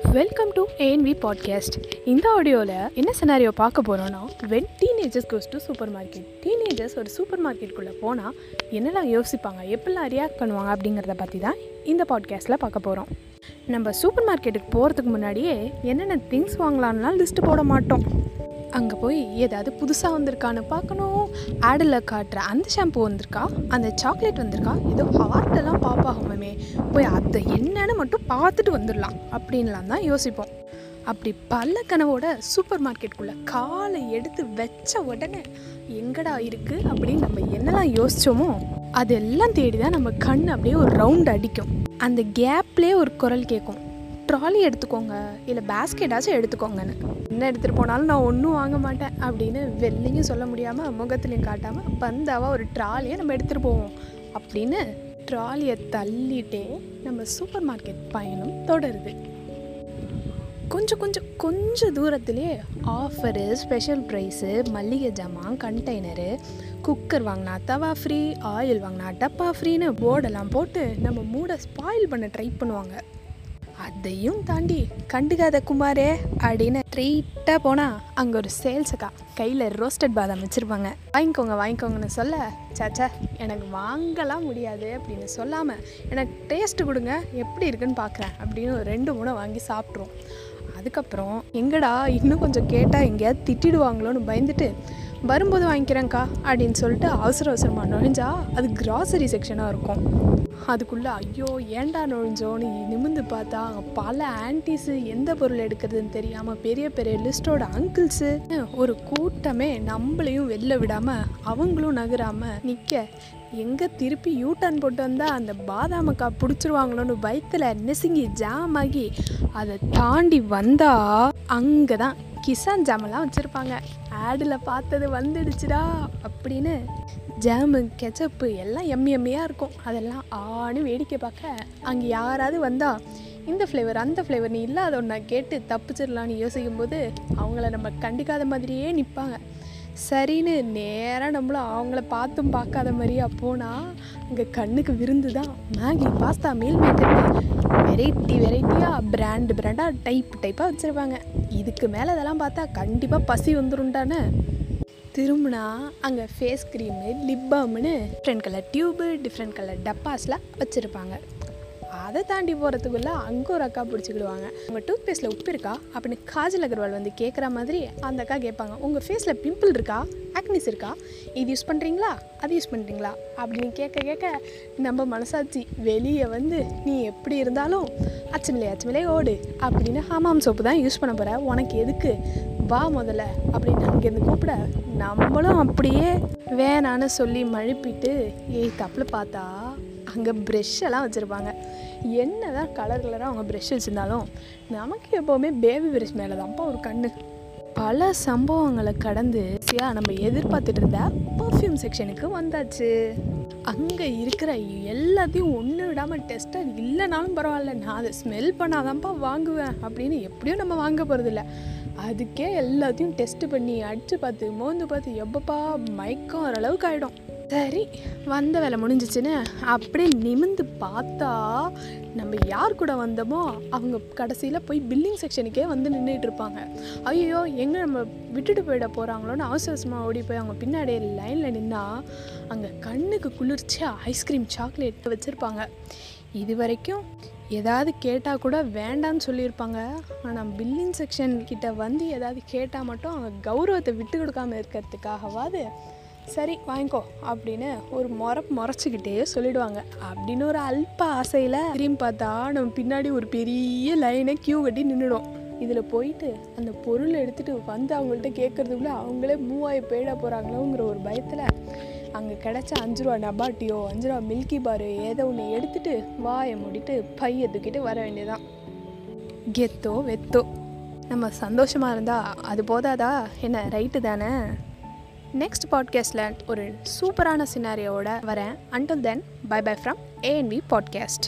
Welcome to ANV podcast இந்த ஆடியோவில் என்ன சினாரியோ பார்க்க போகிறோன்னா when teenagers goes to super market teenagers ஒரு சூப்பர் மார்க்கெட்டுக்குள்ளே போனால் என்னெல்லாம் யோசிப்பாங்க எப்படிலாம் ரியாக்ட் பண்ணுவாங்க அப்படிங்கிறத பற்றி தான் இந்த பாட்காஸ்ட்டில் பார்க்க போகிறோம் நம்ம சூப்பர் மார்க்கெட்டுக்கு போகிறதுக்கு முன்னாடியே என்னென்ன திங்ஸ் வாங்கலாம்லாம் லிஸ்ட்டு போட மாட்டோம். அங்கே போய் ஏதாவது புதுசாக வந்திருக்கான்னு பார்க்கணும். ஆடில் காட்டுற அந்த ஷாம்பு வந்திருக்கா? அந்த சாக்லேட் வந்திருக்கா? ஏதோ ஹார்ட்டெல்லாம் பாப்பாகுமே போய் அதை என்னன்னு மட்டும் பார்த்துட்டு வந்துடலாம். அப்படின்லாம் தான் யோசிப்போம். அப்படி பல கனவோட சூப்பர் மார்க்கெட்டுக்குள்ளே காலை எடுத்து வச்ச உடனே எங்கடா இருக்குது அப்படின்னு நம்ம என்னெல்லாம் யோசித்தோமோ அதெல்லாம் தேடி தான் நம்ம கண் அப்படியே ஒரு ரவுண்ட் அடிக்கும். அந்த கேப்லேயே ஒரு குரல் கேட்கும். ட்ராலி எடுத்துக்கோங்க இல்லை பேஸ்கெட்டாச்சும் எடுத்துக்கோங்கன்னு. என்ன எடுத்துகிட்டு போனாலும் நான் ஒன்றும் வாங்க மாட்டேன் அப்படின்னு வெள்ளையும் சொல்ல முடியாமல் முகத்துலையும் காட்டாமல் பந்தாவாக ஒரு ட்ராலியை நம்ம எடுத்துகிட்டு போவோம் அப்படின்னு ட்ராலியை தள்ளிட்டே நம்ம சூப்பர் மார்க்கெட் பயணம் தொடருது. கொஞ்சம் கொஞ்சம் கொஞ்சம் தூரத்துலேயே ஆஃபரு ஸ்பெஷல் ப்ரைஸு மல்லிகை ஜாமான் கண்டெய்னரு குக்கர் வாங்கினா தவா ஃப்ரீ ஆயில் வாங்கினா டப்பா ஃப்ரீன்னு போர்டெல்லாம் போட்டு நம்ம மூடை ஸ்பாயில் பண்ண ட்ரை பண்ணுவாங்க. அதையும் தாண்டி கண்டுக்காத குமாரே அப்படின்னு ஸ்ட்ரெயிட்டாக போனால் அங்கே ஒரு சேல்ஸுக்கா கையில் ரோஸ்டட் பாதாம் வச்சுருப்பாங்க. வாங்கிக்கோங்க வாங்கிக்கோங்கன்னு சொல்ல சாச்சா எனக்கு வாங்கலாம் முடியாது அப்படின்னு சொல்லாமல் எனக்கு டேஸ்ட்டு கொடுங்க எப்படி இருக்குன்னு பார்க்குறேன் அப்படின்னு ஒரு ரெண்டு மூணு வாங்கி சாப்பிட்ருவோம் அதுக்கப்புறம் எங்கடா இன்னும் கொஞ்சம் கேட்டால் எங்கேயாவது திட்டிடுவாங்களோன்னு பயந்துட்டு வரும்போது வாங்கிக்கிறேங்க்கா அப்படின்னு சொல்லிட்டு அவசர அவசரமாக நுழைஞ்சா அது கிராசரி செக்ஷனாக இருக்கும். அதுக்குள்ளே ஐயோ ஏன்டா நுழைஞ்சோன்னு நிமிந்து பார்த்தா பல ஆன்டிஸு எந்த பொருள் எடுக்கிறதுன்னு தெரியாமல் பெரிய பெரிய லிஸ்ட்டோட அங்கிள்ஸு ஒரு கூட்டமே நம்மளையும் வெளில விடாமல் அவங்களும் நகராமல் நிற்க எங்கே திருப்பி யூ டர்ன் போட்டு வந்தால் அந்த பாதாமக்கா பிடிச்சிருவாங்களோன்னு பயத்தில் நெசுங்கி ஜாம் ஆகி அதை தாண்டி வந்தால் அங்கே தான் கிசான் ஜாமெல்லாம் வச்சுருப்பாங்க. ஆடில் பார்த்தது வந்துடுச்சுடா அப்படின்னு ஜாமு கெச்சப்பு எல்லாம் எம்மி எம்மியாக இருக்கும். அதெல்லாம் ஆணு வேடிக்கை பார்க்க அங்கே யாராவது வந்தால் இந்த ஃப்ளேவர் அந்த ஃப்ளேவர் நீ இல்லாத ஒன்றா கேட்டு தப்பிச்சிடலான்னு யோசிக்கும்போது அவங்கள நம்ம கண்டுக்காத மாதிரியே நிற்பாங்க சரின்னு நேராக நம்மளும் அவங்கள பார்த்தும் பார்க்காத மாதிரியா போனால் அங்கே கண்ணுக்கு விருந்து தான் Maggi pasta meal maker variety வெரைட்டியாக பிராண்டு பிராண்டாக டைப் டைப்பாக வச்சுருப்பாங்க. இதுக்கு மேலே இதெல்லாம் பார்த்தா கண்டிப்பாக பசி வந்துருண்டானே திரும்பினா அங்கே face cream lip பாம்னு different colour tube different colour டப்பாஸ்லாம் வச்சுருப்பாங்க. அதை தாண்டி போகிறதுக்குள்ளே அங்கே ஒரு அக்கா பிடிச்சிக்கிடுவாங்க. உங்கள் டூத் பேஸ்ட்டில் உப்பு இருக்கா? அப்படின்னு காஜல் அகர்வால் வந்து கேட்குற மாதிரி அந்த அக்கா கேட்பாங்க. உங்கள் ஃபேஸில் பிம்பிள் இருக்கா? ஆக்னிஸ் இருக்கா? இது யூஸ் பண்ணுறீங்களா அது யூஸ் பண்ணுறீங்களா அப்படின்னு கேட்க கேட்க நம்ம மனசாட்சி வெளியே வந்து நீ எப்படி இருந்தாலும் அச்சமில்லை அச்சமில்லை ஓடு அப்படின்னு ஹமாம் சோப்பு தான் யூஸ் பண்ண போகிற உனக்கு எதுக்கு? வா முதல்ல அப்படின்னு அங்கேருந்து கூப்பிட நம்மளும் அப்படியே வேணான்னு சொல்லி மழுப்பிட்டு ஏய் தப்பில் பார்த்தா? அங்கே ப்ரெஷ்ஷெல்லாம் வச்சுருப்பாங்க. என்ன தான் கலர் கலராக அவங்க ப்ரெஷ் வச்சுருந்தாலும் நமக்கு எப்போவுமே பேபி ப்ரெஷ் மேலே தான்ப்பா ஒரு கண்ணு. பல சம்பவங்களை கடந்து நம்ம எதிர்பார்த்துட்டு இருந்த பர்ஃப்யூம் செக்ஷனுக்கு வந்தாச்சு. அங்கே இருக்கிற எல்லாத்தையும் ஒன்று விடாமல் டெஸ்ட்டாக இல்லைனாலும் பரவாயில்ல நான் அதை ஸ்மெல் பண்ணாதான்ப்பா வாங்குவேன் அப்படின்னு எப்படியும் நம்ம வாங்க போகிறதில்ல அதுக்கே எல்லாத்தையும் டெஸ்ட் பண்ணி அடித்து பார்த்து மோந்து பார்த்து எப்பப்பா மயக்கம் ஓரளவுக்கு ஆகிடும் சரி வந்த வேலை முடிஞ்சிச்சுன்னு அப்படியே நிமிந்து பார்த்தா நம்ம யார் கூட வந்தோமோ அவங்க கடைசியில் போய் பில்லிங் செக்ஷனுக்கே வந்து நின்றுட்டு இருப்பாங்க. ஐயோ எங்கே நம்ம விட்டுட்டு போயிட போகிறாங்களோன்னு அவசரமாக ஓடி போய் அவங்க பின்னாடியே லைனில் நின்னா அங்கே கண்ணுக்கு குளிர்ச்சி ஐஸ்கிரீம் சாக்லேட் வச்சுருப்பாங்க. இது வரைக்கும் ஏதாவது கேட்டால் கூட வேண்டான்னு சொல்லியிருப்பாங்க. ஆனால் பில்லிங் செக்ஷன் கிட்ட வந்து ஏதாவது கேட்டால் மட்டும் அவங்க கௌரவத்தை விட்டு கொடுக்காம இருக்கிறதுக்காகவாது சரி வாங்கிக்கோ அப்படின்னு ஒரு முறப்பு முறைச்சிக்கிட்டே சொல்லிடுவாங்க. அப்படின்னு ஒரு அல்ப ஆசையில் திரும்பி பார்த்தா நம்ம பின்னாடி ஒரு பெரிய லைனை கியூ கட்டி நின்றுடும் இதில் போயிட்டு அந்த பொருளை எடுத்துகிட்டு வந்து அவங்கள்ட்ட கேட்குறதுக்குள்ளே அவங்களே மூவாயி போயிட போகிறாங்களோங்கிற ஒரு பயத்தில் அங்கே கிடச்ச அஞ்சு ரூபா நபாட்டியோ அஞ்சு ரூபா மில்கி பாரு ஏதோ ஒன்று எடுத்துகிட்டு வாயை மூடிட்டு பையை தூக்கிட்டு வர வேண்டியதான் கெத்தோ வெத்தோ. நம்ம சந்தோஷமாக இருந்தால் அது போதாதா? என்ன ரைட்டு தானே? நெக்ஸ்ட் பாட்காஸ்ட்டில் ஒரு சூப்பரான சினாரியோட வரேன். Until then bye bye from ANV podcast